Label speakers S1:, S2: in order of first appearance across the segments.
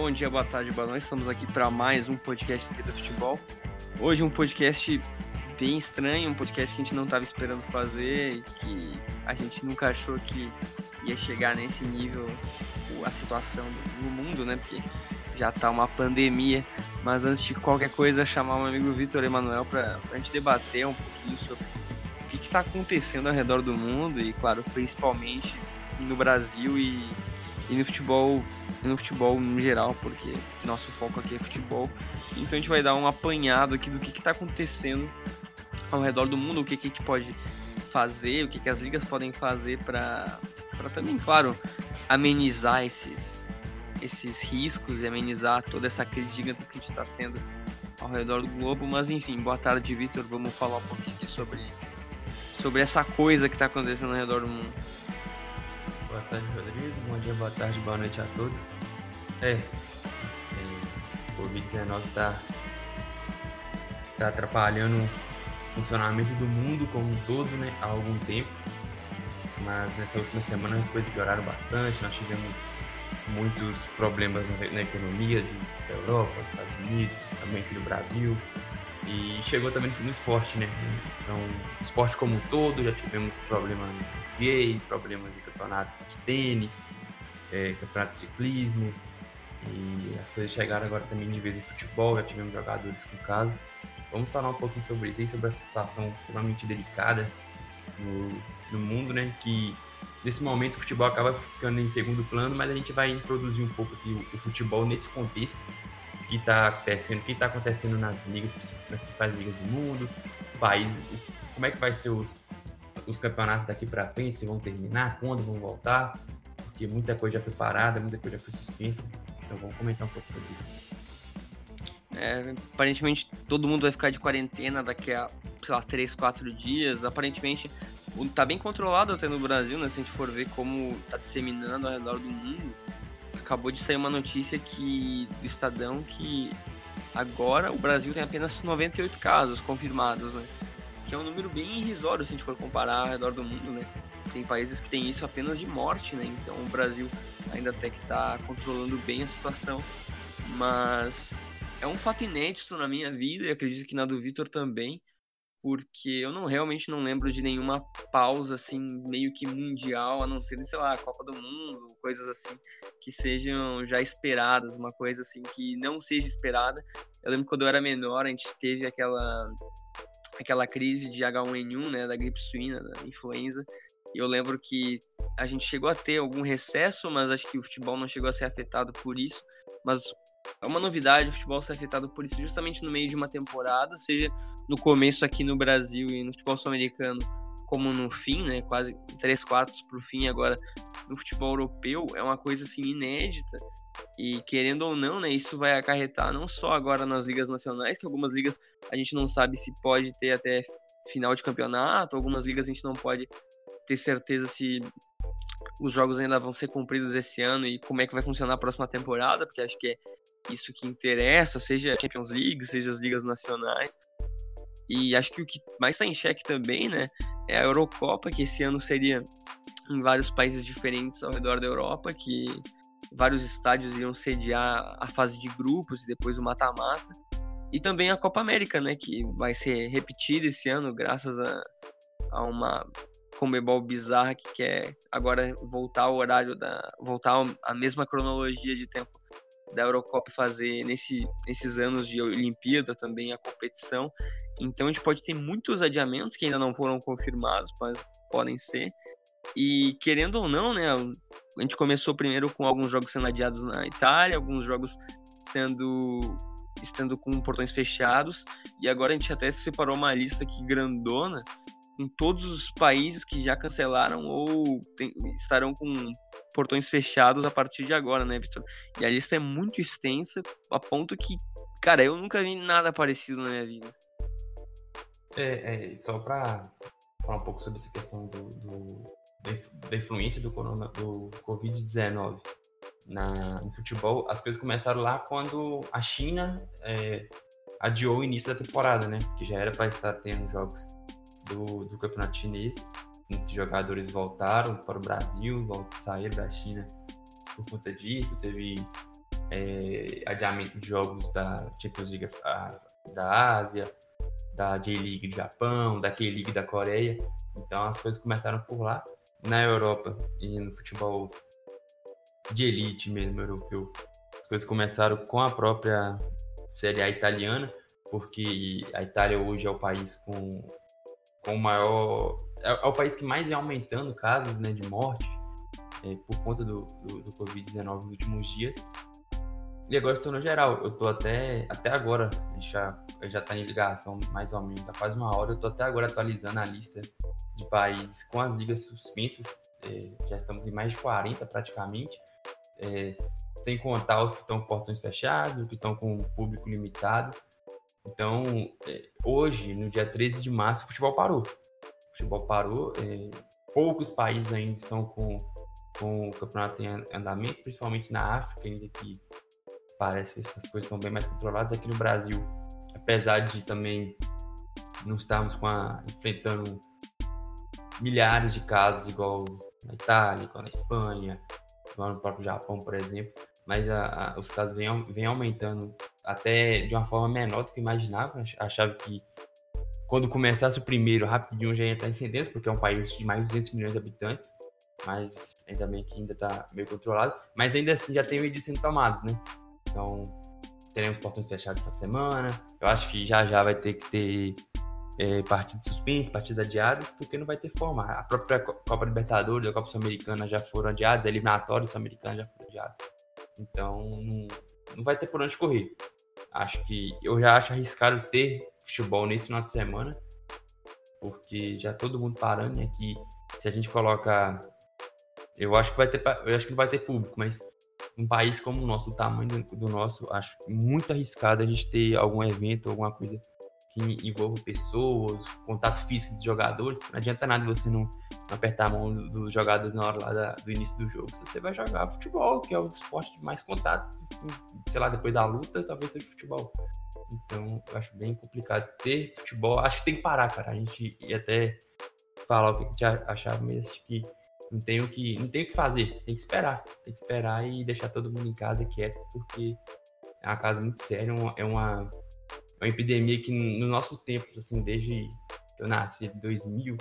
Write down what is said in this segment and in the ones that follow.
S1: Bom dia, boa tarde, boa noite. Estamos aqui para mais um podcast do Vida Futebol. Hoje um podcast bem estranho, um podcast que a gente não estava esperando fazer e que a gente nunca achou que ia chegar nesse nível a situação do mundo, né? Porque já tá uma pandemia. Mas antes de qualquer coisa, chamar o meu amigo Vitor Emanuel para a gente debater um pouquinho sobre o que está acontecendo ao redor do mundo e, claro, principalmente no Brasil e, e no futebol no futebol no geral, porque nosso foco aqui é futebol. Então a gente vai dar um apanhado aqui do que está acontecendo ao redor do mundo, o que, que a gente pode fazer, o que, que as ligas podem fazer para também, claro, amenizar esses, esses riscos e amenizar toda essa crise gigante que a gente está tendo ao redor do globo. Mas enfim, boa tarde, Vitor. Vamos falar um pouquinho aqui sobre, sobre essa coisa que está acontecendo ao redor do mundo.
S2: Boa tarde, Rodrigo. Bom dia, boa tarde, boa noite a todos. É, é o Covid-19 está tá atrapalhando o funcionamento do mundo como um todo, né, há algum tempo. Mas nessa última semana as coisas pioraram bastante. Nós tivemos muitos problemas na economia da Europa, dos Estados Unidos, também aqui no Brasil. E chegou também no esporte, né? Então, esporte como um todo, já tivemos problemas no NBA, problemas em campeonatos de tênis, é, campeonato de ciclismo. E as coisas chegaram agora também de vez em futebol, já tivemos jogadores com casos. Vamos falar um pouquinho sobre isso e sobre essa situação extremamente delicada no, no mundo, né? Que nesse momento o futebol acaba ficando em segundo plano, mas a gente vai introduzir um pouco aqui o, o futebol nesse contexto que está acontecendo, o que está acontecendo nas ligas, nas principais ligas do mundo, país, como é que vai ser os, os campeonatos daqui para frente, se vão terminar, quando vão voltar, porque muita coisa já foi parada, muita coisa já foi suspensa. Então vamos comentar um pouco sobre isso.
S1: É, aparentemente todo mundo vai ficar de quarentena daqui a, sei lá, 3, 4 dias. Aparentemente tá bem controlado até no Brasil, né? Se a gente for ver como tá disseminando ao redor do mundo acabou de sair uma notícia que do Estadão que agora o Brasil tem apenas 98 casos confirmados, né? Que é um número bem irrisório se a gente for comparar ao redor do mundo, né? Tem países que têm isso apenas de morte, né? Então o Brasil ainda até que está controlando bem a situação, mas é um fato inédito na minha vida e acredito que na do Vitor também, porque eu não realmente não lembro de nenhuma pausa assim meio que mundial, a não ser, sei lá, Copa do Mundo, coisas assim que sejam já esperadas, uma coisa assim que não seja esperada. Eu lembro quando eu era menor, a gente teve aquela aquela crise de H1N1, né, da gripe suína, da influenza. E eu lembro que a gente chegou a ter algum recesso, mas acho que o futebol não chegou a ser afetado por isso. Mas é uma novidade o futebol ser afetado por isso justamente no meio de uma temporada, seja no começo aqui no Brasil e no futebol sul-americano, como no fim, né? Quase três quartos para o fim agora no futebol europeu é uma coisa assim inédita e querendo ou não, né? Isso vai acarretar não só agora nas ligas nacionais, que algumas ligas a gente não sabe se pode ter até final de campeonato, algumas ligas a gente não pode ter certeza se os jogos ainda vão ser cumpridos esse ano e como é que vai funcionar a próxima temporada, porque acho que é isso que interessa, seja a Champions League, seja as ligas nacionais. E acho que o que mais está em xeque também, né, é a Eurocopa, que esse ano seria em vários países diferentes ao redor da Europa, que vários estádios iriam sediar a fase de grupos e depois o mata-mata. E também a Copa América, né, que vai ser repetida esse ano graças a, a uma Comebol bizarra que quer agora voltar ao horário da voltar a mesma cronologia de tempo da Eurocopa fazer nesse, nesses anos de Olimpíada também a competição. Então a gente pode ter muitos adiamentos que ainda não foram confirmados, mas podem ser. E querendo ou não, né, a gente começou primeiro com alguns jogos sendo adiados na Itália, alguns jogos sendo estando com portões fechados, e agora a gente até separou uma lista aqui grandona com todos os países que já cancelaram ou tem, estarão com portões fechados a partir de agora, né, Vitor? E a lista é muito extensa, a ponto que, cara, eu nunca vi nada parecido na minha vida.
S2: É, é só para falar um pouco sobre essa questão do, do da influência do, do Covid-19 no futebol, as coisas começaram lá quando a China é, adiou o início da temporada, né? Que já era para estar tendo jogos do, do campeonato chinês. Jogadores voltaram para o Brasil, saíram da China por conta disso. Teve é, adiamento de jogos da Champions League da Ásia, da J-League do Japão, da K-League da Coreia. Então as coisas começaram por lá. Na Europa e no futebol de elite mesmo europeu, as coisas começaram com a própria Série A italiana, porque a Itália hoje é o país com, com maior. É, é o país que mais vem aumentando casos né, de morte é, por conta do, do, do Covid-19 nos últimos dias. E agora estou no geral. Eu estou até, até agora, já, já tá em ligação mais ou menos há quase uma hora. Eu estou até agora atualizando a lista de países com as ligas suspensas. É, já estamos em mais de 40 praticamente. É, sem contar os que estão com portões fechados, os que estão com público limitado. Então, é, hoje, no dia 13 de março, o futebol parou. O futebol parou. É, poucos países ainda estão com, com o campeonato em andamento, principalmente na África, ainda que parece que essas coisas estão bem mais controladas aqui no Brasil. Apesar de também não estarmos com a, enfrentando milhares de casos, igual na Itália, igual na Espanha, igual no próprio Japão, por exemplo. Mas a, a, os casos vêm, aumentando até de uma forma menor do que imaginava. Achava que quando começasse o primeiro, rapidinho já ia estar em centenas, porque é um país de mais de 200 milhões de habitantes. Mas ainda bem que ainda está meio controlado. Mas ainda assim já tem medidas sendo tomadas, né? Então, teremos portões fechados essa semana. Eu acho que já já vai ter que ter é, partidas suspensas, partidas adiadas, porque não vai ter forma. A própria Copa Libertadores, a Copa Sul-Americana já foram adiadas, a eliminatória sul-americana já foram adiadas. Então, não, não vai ter por onde correr. Acho que eu já acho arriscado ter futebol nesse final de semana, porque já todo mundo parando, né? Que se a gente coloca. Eu acho que vai ter. Eu acho que não vai ter público, mas um país como o nosso, do tamanho do, do nosso, acho muito arriscado a gente ter algum evento, alguma coisa que envolva pessoas, contato físico dos jogadores. Não adianta nada você não, não apertar a mão dos jogadores na hora lá da, do início do jogo. Se você vai jogar futebol, que é o esporte de mais contato, assim, sei lá, depois da luta, talvez seja futebol. Então, eu acho bem complicado ter futebol. Acho que tem que parar, cara. A gente ia até falar o que a gente achava mesmo, que não tem o que, não tem o que fazer, tem que esperar. Tem que esperar e deixar todo mundo em casa quieto, porque é uma casa muito séria, é uma, é uma epidemia que nos nossos tempos, assim, desde que eu nasci, 2000,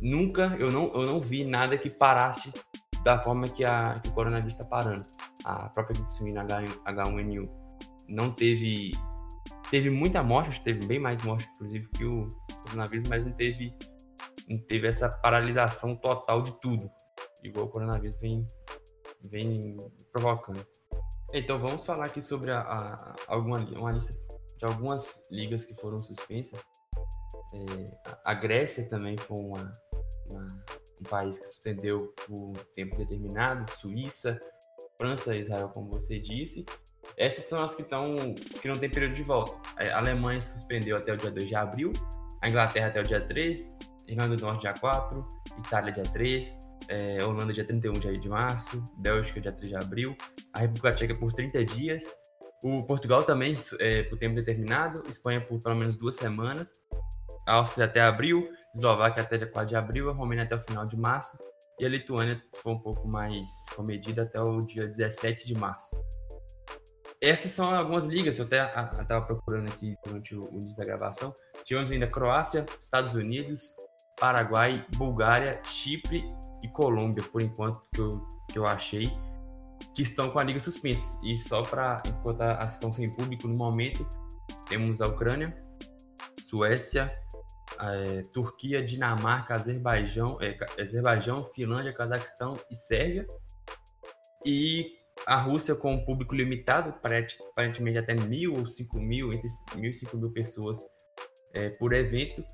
S2: nunca, eu não, eu não vi nada que parasse da forma que, a, que o coronavírus está parando. A própria gripe suína H1N1 não teve, teve muita morte, teve bem mais morte, inclusive, que o coronavírus, mas não teve teve essa paralisação total de tudo, igual o coronavírus vem, vem provocando. Então vamos falar aqui sobre a, a, alguma, uma lista de algumas ligas que foram suspensas. É, a Grécia também foi uma, uma, um país que suspendeu por tempo determinado, Suíça, França e Israel, como você disse. Essas são as que estão que não tem período de volta. A Alemanha suspendeu até o dia 2 de abril, a Inglaterra até o dia 3, Irlanda do Norte dia 4, Itália dia 3, é, Holanda dia 31 de março, Bélgica dia 3 de abril, a República Tcheca por 30 dias, o Portugal também é, por tempo determinado, Espanha por pelo menos duas semanas, a Áustria até abril, Eslováquia até dia 4 de abril, a Romênia até o final de março e a Lituânia foi um pouco mais comedida até o dia 17 de março. Essas são algumas ligas, eu até estava procurando aqui durante o, o início da gravação. Tivemos ainda Croácia, Estados Unidos, Paraguai, Bulgária, Chipre e Colômbia, por enquanto, que eu, que eu achei, que estão com a liga suspensa. E só para, enquanto estão sem público no momento, temos a Ucrânia, Suécia, é, Turquia, Dinamarca, Azerbaijão, é, Azerbaijão, Finlândia, Cazaquistão e Sérvia. E a Rússia com um público limitado, aparentemente até mil ou cinco mil, entre mil e cinco mil pessoas é, por evento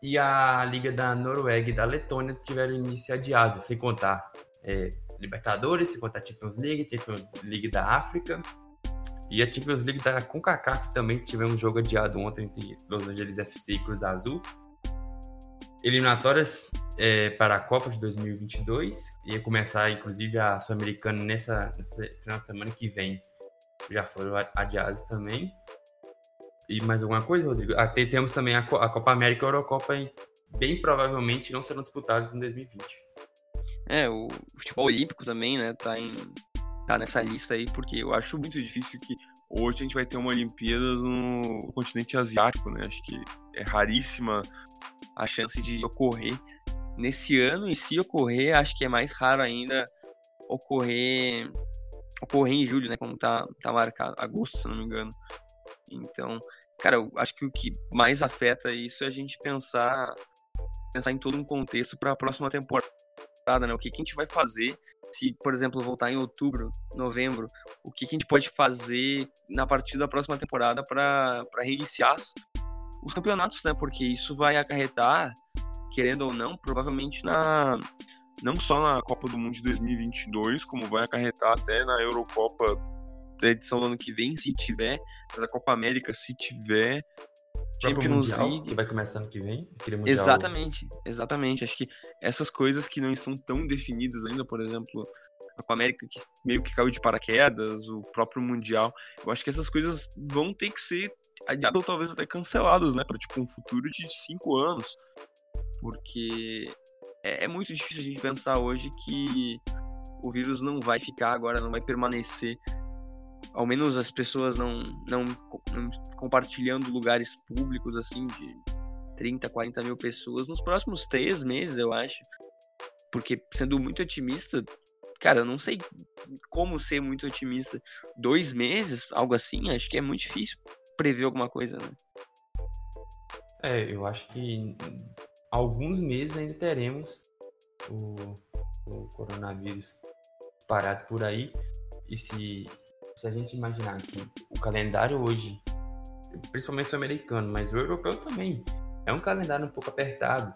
S2: e a Liga da Noruega e da Letônia tiveram início adiado, sem contar é, Libertadores, sem contar Champions League, Champions League da África e a Champions League da CONCACAF também tivemos um jogo adiado ontem entre Los Angeles FC e Cruz Azul. Eliminatórias é, para a Copa de 2022 ia começar inclusive a Sul-Americana nessa, nessa final de semana que vem. Já foram adiadas também. E mais alguma coisa, Rodrigo? Ah, temos também a, a Copa América e a Eurocopa bem provavelmente não serão disputados em 2020.
S1: É, o futebol olímpico também, né, tá em, tá nessa lista aí, porque eu acho muito difícil que hoje a gente vai ter uma Olimpíadas no continente asiático, né? Acho que é raríssima a chance de ocorrer nesse ano, e se ocorrer, acho que é mais raro ainda ocorrer ocorrer em julho, né? Como tá, tá marcado, agosto, se não me engano. Então, cara, eu acho que o que mais afeta isso é a gente pensar pensar em todo um contexto para a próxima temporada, né? O que, que a gente vai fazer se, por exemplo, voltar em outubro, novembro, o que, que a gente pode fazer na partir da próxima temporada para reiniciar os campeonatos, né? Porque isso vai acarretar, querendo ou não, provavelmente na não só na Copa do Mundo de 2022, como vai acarretar até na Eurocopa da edição do ano que vem, se tiver, na Copa América, se tiver,
S2: Champions mundial, League. Que vai começar ano que vem.
S1: Exatamente, exatamente. Acho que essas coisas que não estão tão definidas ainda, por exemplo, a América que meio que caiu de paraquedas, o próprio Mundial, eu acho que essas coisas vão ter que ser adiadas ou talvez até canceladas, né? Para tipo um futuro de cinco anos. Porque é, é muito difícil a gente pensar hoje que o vírus não vai ficar agora, não vai permanecer ao menos as pessoas não, não, não, compartilhando lugares públicos assim de 30, 40 mil pessoas nos próximos três meses, eu acho. Porque sendo muito otimista, cara, eu não sei como ser muito otimista. Dois meses, algo assim, acho que é muito difícil prever alguma coisa, né?
S2: É, eu acho que alguns meses ainda teremos o, o coronavírus parado por aí. E se se a gente imaginar que o calendário hoje, principalmente o americano, mas o europeu também, é um calendário um pouco apertado.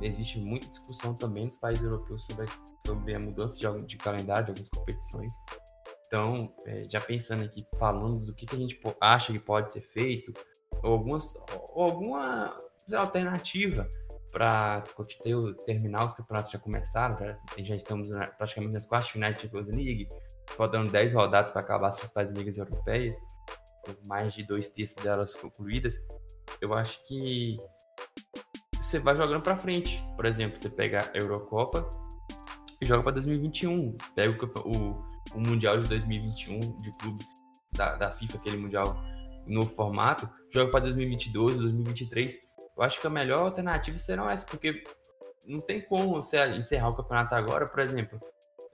S2: Existe muita discussão também nos países europeus sobre, sobre a mudança de, de calendário de algumas competições. Então, é, já pensando aqui, falando do que, que a gente acha que pode ser feito, ou, algumas, ou alguma alternativa para terminar os campeonatos já começaram, já, já estamos praticamente nas quartas finais de Champions League, faltando 10 rodadas para acabar as principais ligas europeias, mais de dois terços delas concluídas, eu acho que você vai jogando para frente. Por exemplo, você pega a Eurocopa e joga para 2021. Pega o, o, o, Mundial de 2021 de clubes da, da FIFA, aquele Mundial no formato, joga para 2022, 2023. Eu acho que a melhor alternativa será essa, porque não tem como você encerrar o campeonato agora, por exemplo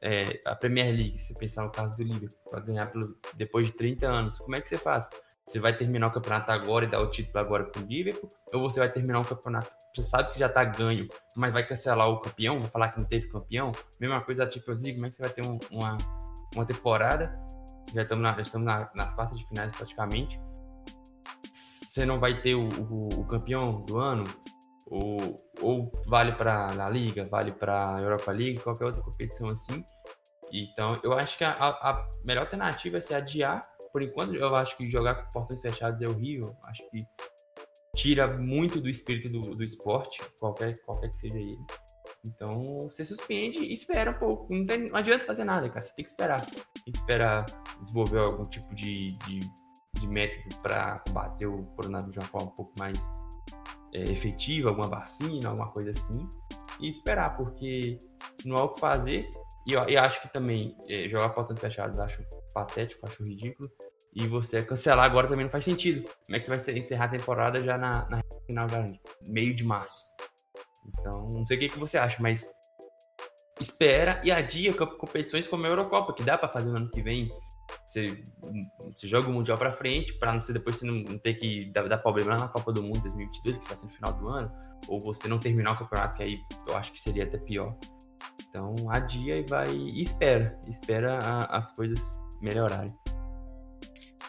S2: é, a Premier League, se pensar no caso do Liverpool, para ganhar pelo, depois de 30 anos, como é que você faz? Você vai terminar o campeonato agora e dar o título agora para o Liverpool? Ou você vai terminar o campeonato, você sabe que já está ganho, mas vai cancelar o campeão, vai falar que não teve campeão? Mesma coisa a Champions League, como é que você vai ter um, uma, uma temporada? Já estamos, na, já estamos na, nas quartas de finais praticamente. Você não vai ter o, o, o campeão do ano? Ou, ou vale para a Liga, vale para a Europa League, qualquer outra competição assim. Então, eu acho que a, a, melhor alternativa é se adiar. Por enquanto, eu acho que jogar com portões fechados é horrível. Acho que tira muito do espírito do, do esporte, qualquer, qualquer que seja ele. Então, você suspende e espera um pouco. Não, tem, não adianta fazer nada, cara. Você tem que esperar. Tem que esperar desenvolver algum tipo de, de, de método para combater o coronavírus de uma forma um pouco mais é, efetiva, alguma vacina, alguma coisa assim, e esperar, porque não há o que fazer. E eu, eu acho que também é, jogar portão fechado acho patético, acho ridículo. E você cancelar agora também não faz sentido. Como é que você vai encerrar a temporada já na, na final da meio de março? Então, não sei o que, que você acha, mas espera e adia competições como a Eurocopa, que dá para fazer no ano que vem. Você, você joga o Mundial para frente, para não ser depois você não, ter que dar, dar, problema na Copa do Mundo 2022, que ser no final do ano, ou você não terminar o campeonato, que aí eu acho que seria até pior. Então, adia e vai e espera, espera a, as coisas melhorarem.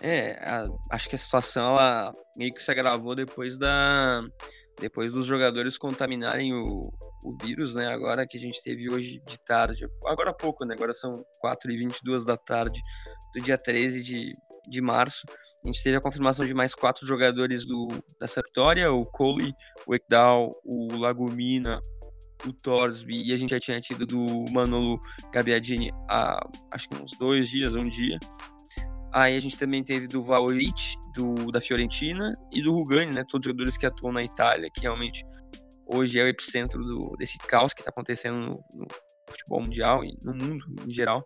S1: É, a, acho que a situação ela meio que se agravou depois da depois dos jogadores contaminarem o, o vírus, né? Agora que a gente teve hoje de tarde, agora há pouco, né? Agora são 4h22 da tarde do dia 13 de, de março. A gente teve a confirmação de mais quatro jogadores do, da Sampdoria, o Cole, o Ekdal, o Lagumina, o Torsby, e a gente já tinha tido do Manolo Gabbiadini há acho que uns dois dias, um dia. Aí a gente também teve do Vlahovic, do, da Fiorentina, e do Rugani, né? Todos os jogadores que atuam na Itália, que realmente hoje é o epicentro do, desse caos que está acontecendo no, no, futebol mundial e no mundo em geral.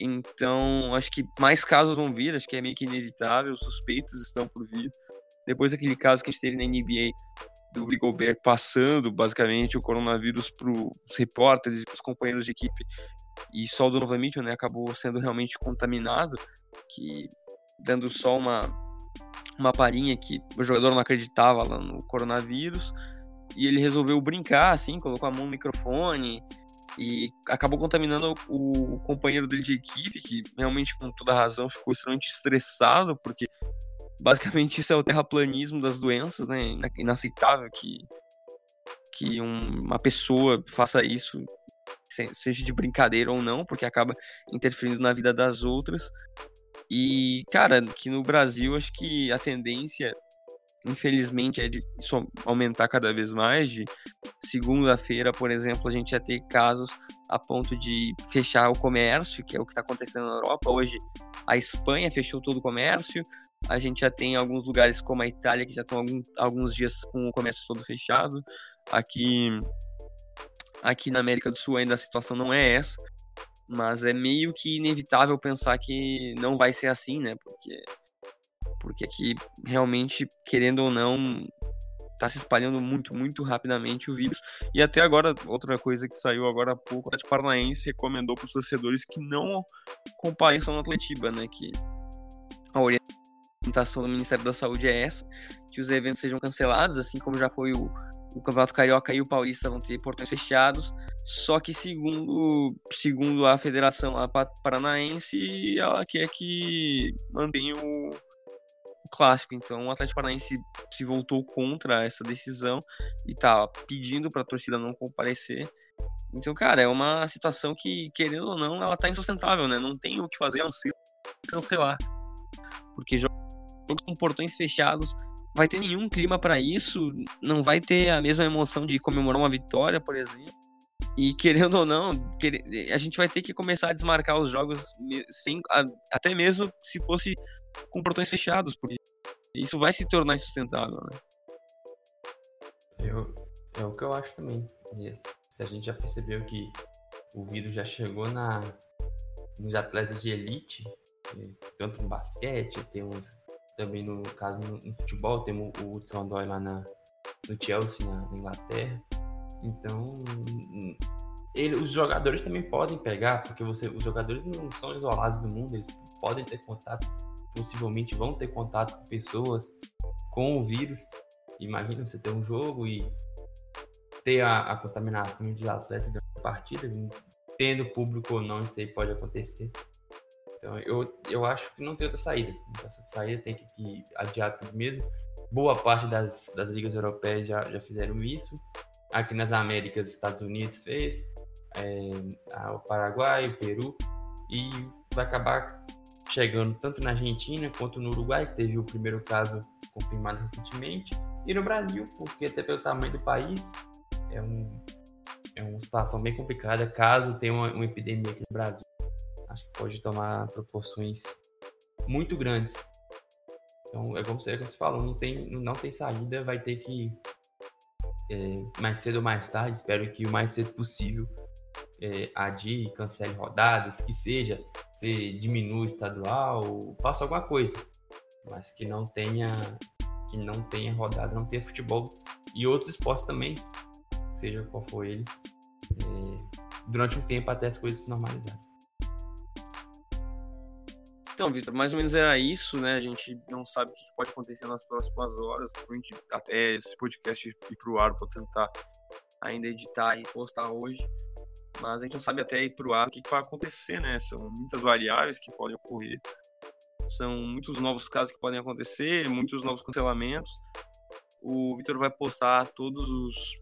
S1: Então, acho que mais casos vão vir, acho que é meio que inevitável, suspeitos estão por vir. Depois daquele caso que a gente teve na NBA do Rudy Gobert passando basicamente o coronavírus para os repórteres e os companheiros de equipe e só o Donovan Mitchell né, acabou sendo realmente contaminado, que dando só uma uma parinha que o jogador não acreditava lá no coronavírus e ele resolveu brincar assim, colocou a mão no microfone e acabou contaminando o, o companheiro dele de equipe, que realmente com toda razão ficou extremamente estressado porque basicamente isso é o terraplanismo das doenças, né? Inaceitável que, que um, uma pessoa faça isso, seja de brincadeira ou não, porque acaba interferindo na vida das outras. E, cara, que no Brasil acho que a tendência, infelizmente, é de aumentar cada vez mais. De segunda-feira, por exemplo, a gente ia ter casos a ponto de fechar o comércio, que é o que está acontecendo na Europa. Hoje a Espanha fechou todo o comércio, a gente já tem alguns lugares como a Itália que já estão alguns dias com o comércio todo fechado. Aqui, aqui na América do Sul ainda a situação não é essa, mas é meio que inevitável pensar que não vai ser assim, né? Porque, porque aqui realmente, querendo ou não, está se espalhando muito, muito rapidamente o vírus. E até agora, outra coisa que saiu agora há pouco, o Atlético Paranaense recomendou para os torcedores que não compareçam no Atletiba, né? Que a orientação do Ministério da Saúde é essa, que os eventos sejam cancelados, assim como já foi o, o Campeonato Carioca e o Paulista vão ter portões fechados. Só que segundo, segundo a Federação Paranaense, ela quer que mantenha o, o clássico. Então o Atlético Paranaense se voltou contra essa decisão e tá pedindo para a torcida não comparecer. Então, cara, é uma situação que, querendo ou não, ela tá insustentável, né? Não tem o que fazer a não ser cancelar. Porque jogos com portões fechados vai ter nenhum clima para isso, não vai ter a mesma emoção de comemorar uma vitória, por exemplo. E querendo ou não, a gente vai ter que começar a desmarcar os jogos sem, até mesmo se fosse com portões fechados, porque isso vai se tornar insustentável, né?
S2: Eu, é o que eu acho também. Se a gente já percebeu que o vírus já chegou na, nos atletas de elite, tanto no basquete, temos também no caso no, no futebol, temos o Hudson Odoi lá na, no Chelsea, na, na Inglaterra. Então, ele, os jogadores também podem pegar, porque você, os jogadores não são isolados do mundo, eles podem ter contato, possivelmente vão ter contato com pessoas com o vírus. Imagina você ter um jogo e ter a, a contaminação de atleta da partida, tendo público ou não, isso aí pode acontecer. Então, eu, eu acho que não tem outra saída. Essa saída tem que, que adiar tudo mesmo. Boa parte das, das ligas europeias já, já fizeram isso. Aqui nas Américas, Estados Unidos fez, é, o Paraguai, o Peru, e vai acabar chegando tanto na Argentina quanto no Uruguai, que teve o primeiro caso confirmado recentemente, e no Brasil, porque até pelo tamanho do país, é, um, é uma situação bem complicada caso tenha uma, uma epidemia aqui no Brasil pode tomar proporções muito grandes. Então, é como é como você falou, não tem, não tem saída, vai ter que, é, mais cedo ou mais tarde, espero que o mais cedo possível, é, adie, cancele rodadas, que seja, se diminui o estadual, faça alguma coisa, mas que não tenha que não tenha rodada, não tenha futebol e outros esportes também, seja qual for ele, é, durante um tempo até as coisas se normalizarem.
S1: Então, Vitor, mais ou menos era isso, né? A gente não sabe o que pode acontecer nas próximas horas. Até esse podcast ir pro ar, vou tentar ainda editar e postar hoje. Mas a gente não sabe até ir pro ar o que, vai acontecer, né? São muitas variáveis que podem ocorrer. São muitos novos casos que podem acontecer, muitos novos cancelamentos. O Vitor vai postar todos os,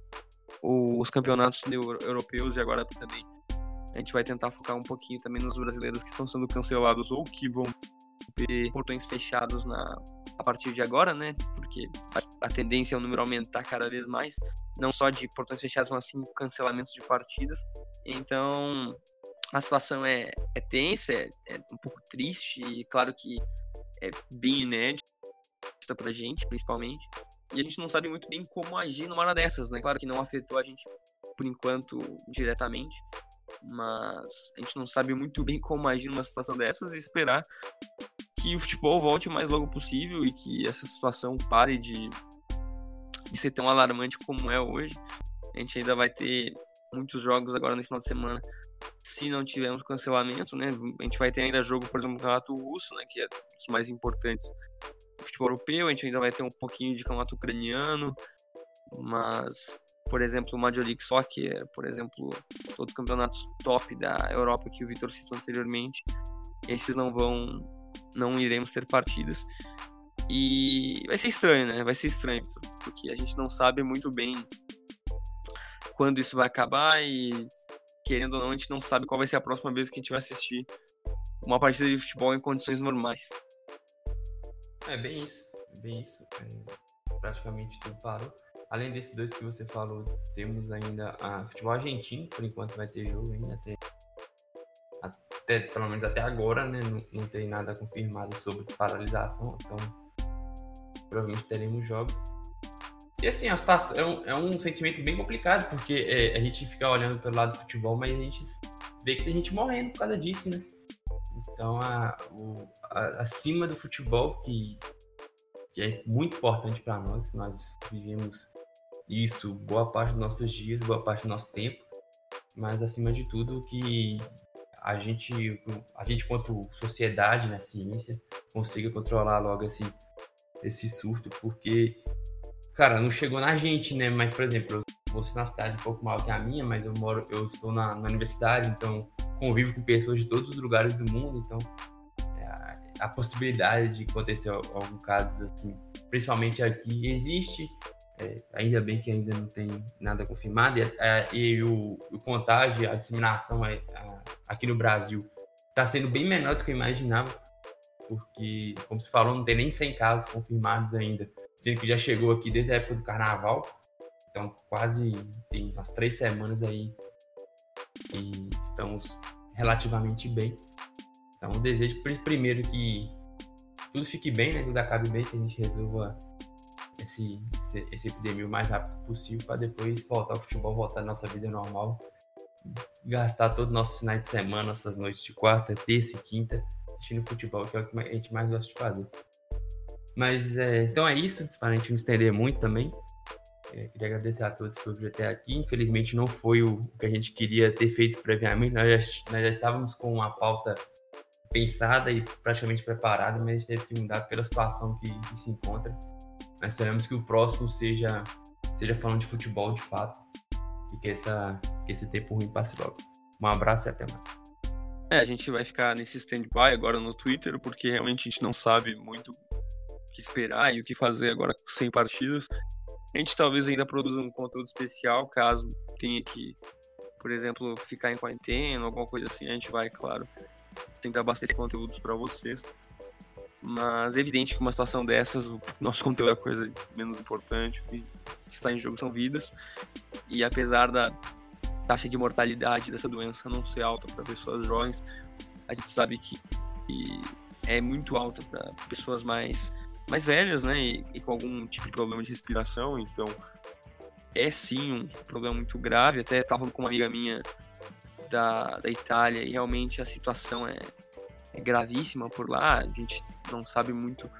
S1: os campeonatos europeus e agora também a gente vai tentar focar um pouquinho também nos brasileiros que estão sendo cancelados ou que vão ter portões fechados na, a partir de agora, né? Porque a, a, tendência é o número aumentar cada vez mais, não só de portões fechados, mas sim cancelamentos de partidas. Então, a situação é, é tensa, é, é um pouco triste e claro que é bem inédita pra gente, principalmente. E a gente não sabe muito bem como agir numa hora dessas, né? Claro que não afetou a gente por enquanto diretamente, Mas a gente não sabe muito bem como agir numa situação dessas e esperar que o futebol volte o mais logo possível e que essa situação pare de, de ser tão alarmante como é hoje. A gente ainda vai ter muitos jogos agora nesse final de semana, se não tivermos cancelamento, né? A gente vai ter ainda jogo, por exemplo, no Campeonato Russo, né? Que é um dos mais importantes do futebol europeu. A gente ainda vai ter um pouquinho de Campeonato Ucraniano, mas, por exemplo, o Major League Soccer, por exemplo, todos os campeonatos top da Europa que o Vitor citou anteriormente, esses não vão, não iremos ter partidas. E vai ser estranho, né? Vai ser estranho, porque a gente não sabe muito bem quando isso vai acabar e, querendo ou não, a gente não sabe qual vai ser a próxima vez que a gente vai assistir uma partida de futebol em condições normais.
S2: É bem isso, bem isso. É, praticamente tudo parou. Além desses dois que você falou, temos ainda a futebol argentino, por enquanto vai ter jogo ainda até, até pelo menos até agora, né? Não, não tem nada confirmado sobre paralisação, então provavelmente teremos jogos. E assim, é, um, é um sentimento bem complicado, porque é, a gente fica olhando pelo lado do futebol, mas a gente vê que tem gente morrendo por causa disso, né? Então, a, o, a, acima do futebol, que, que é muito importante para nós, nós vivemos isso boa parte dos nossos dias, boa parte do nosso tempo, mas acima de tudo que a gente, a gente quanto sociedade, né, ciência, consiga controlar logo esse, esse surto, porque cara, não chegou na gente, né? Mas, por exemplo, eu vou na cidade um pouco maior que a minha, mas eu moro, eu estou na, na universidade, então convivo com pessoas de todos os lugares do mundo, então a, a, possibilidade de acontecer algum caso assim, principalmente aqui, existe. É, ainda bem que ainda não tem nada confirmado e, é, e o, o, contágio, a disseminação é, aqui no Brasil está sendo bem menor do que eu imaginava porque, como se falou, não tem nem 100 casos confirmados ainda, sendo que já chegou aqui desde a época do carnaval, então quase tem umas três semanas aí e estamos relativamente bem. Então, desejo primeiro que tudo fique bem, né? Tudo acabe bem, que a gente resolva esse, esse, esse epidemia o mais rápido possível para depois voltar ao futebol, voltar à nossa vida normal, gastar todo o nosso final de semana, nossas noites de quarta, terça e quinta assistindo futebol, que é o que a gente mais gosta de fazer. Mas é, então é isso, para a gente não estender muito também. É, queria agradecer a todos que ouviram até aqui. Infelizmente não foi o que a gente queria ter feito previamente. Nós já, nós já estávamos com uma pauta pensada e praticamente preparada, mas teve que mudar pela situação que, que se encontra. Mas esperamos que o próximo seja, seja falando de futebol de fato e que, essa, que esse tempo ruim passe logo. Um abraço e até mais.
S1: É, a gente vai ficar nesse stand-by agora no Twitter, porque realmente a gente não sabe muito o que esperar e o que fazer agora sem partidas. A gente talvez ainda produza um conteúdo especial, caso tenha que, por exemplo, ficar em quarentena, alguma coisa assim. A gente vai, claro, tentar abastecer conteúdos para vocês. Mas é evidente que uma situação dessas, o nosso conteúdo é a coisa menos importante. O que está em jogo são vidas. E apesar da taxa de mortalidade dessa doença não ser alta para pessoas jovens, a gente sabe que, é muito alta para pessoas mais, mais velhas, né, e, e, com algum tipo de problema de respiração, então é sim um problema muito grave. Até estava com uma amiga minha da, da Itália e realmente a situação é, é gravíssima por lá. A gente não sabe muito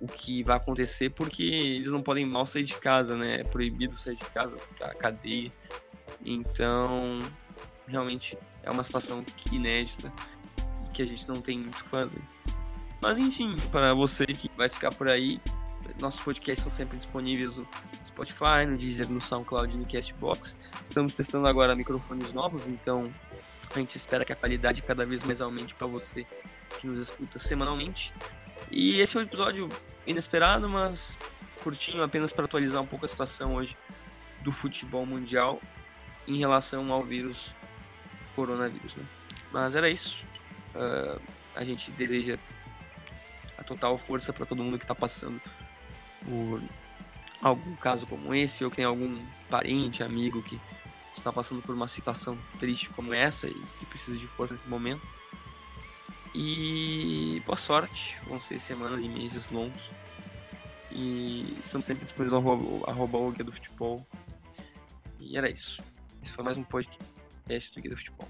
S1: o que vai acontecer porque eles não podem mal sair de casa, né? É proibido sair de casa, da tá cadeia. Então, realmente é uma situação que inédita e que a gente não tem muito fazer. Mas enfim, para você que vai ficar por aí, nossos podcasts são sempre disponíveis no Spotify, no Deezer, no SoundCloud e no Castbox. Estamos testando agora microfones novos, então a gente espera que a qualidade cada vez mais aumente para você que nos escuta semanalmente. E esse é um episódio inesperado, mas curtinho, apenas para atualizar um pouco a situação hoje do futebol mundial em relação ao vírus coronavírus. Né? Mas era isso. Uh, a gente deseja a total força para todo mundo que está passando por algum caso como esse, ou tem algum parente, amigo que está passando por uma situação triste como essa e que precisa de força nesse momento. E boa sorte, vão ser semanas e meses longos. E estamos sempre disponíveis no arroba, arroba do futebol. E era isso. Esse foi mais um podcast do Guia do Futebol.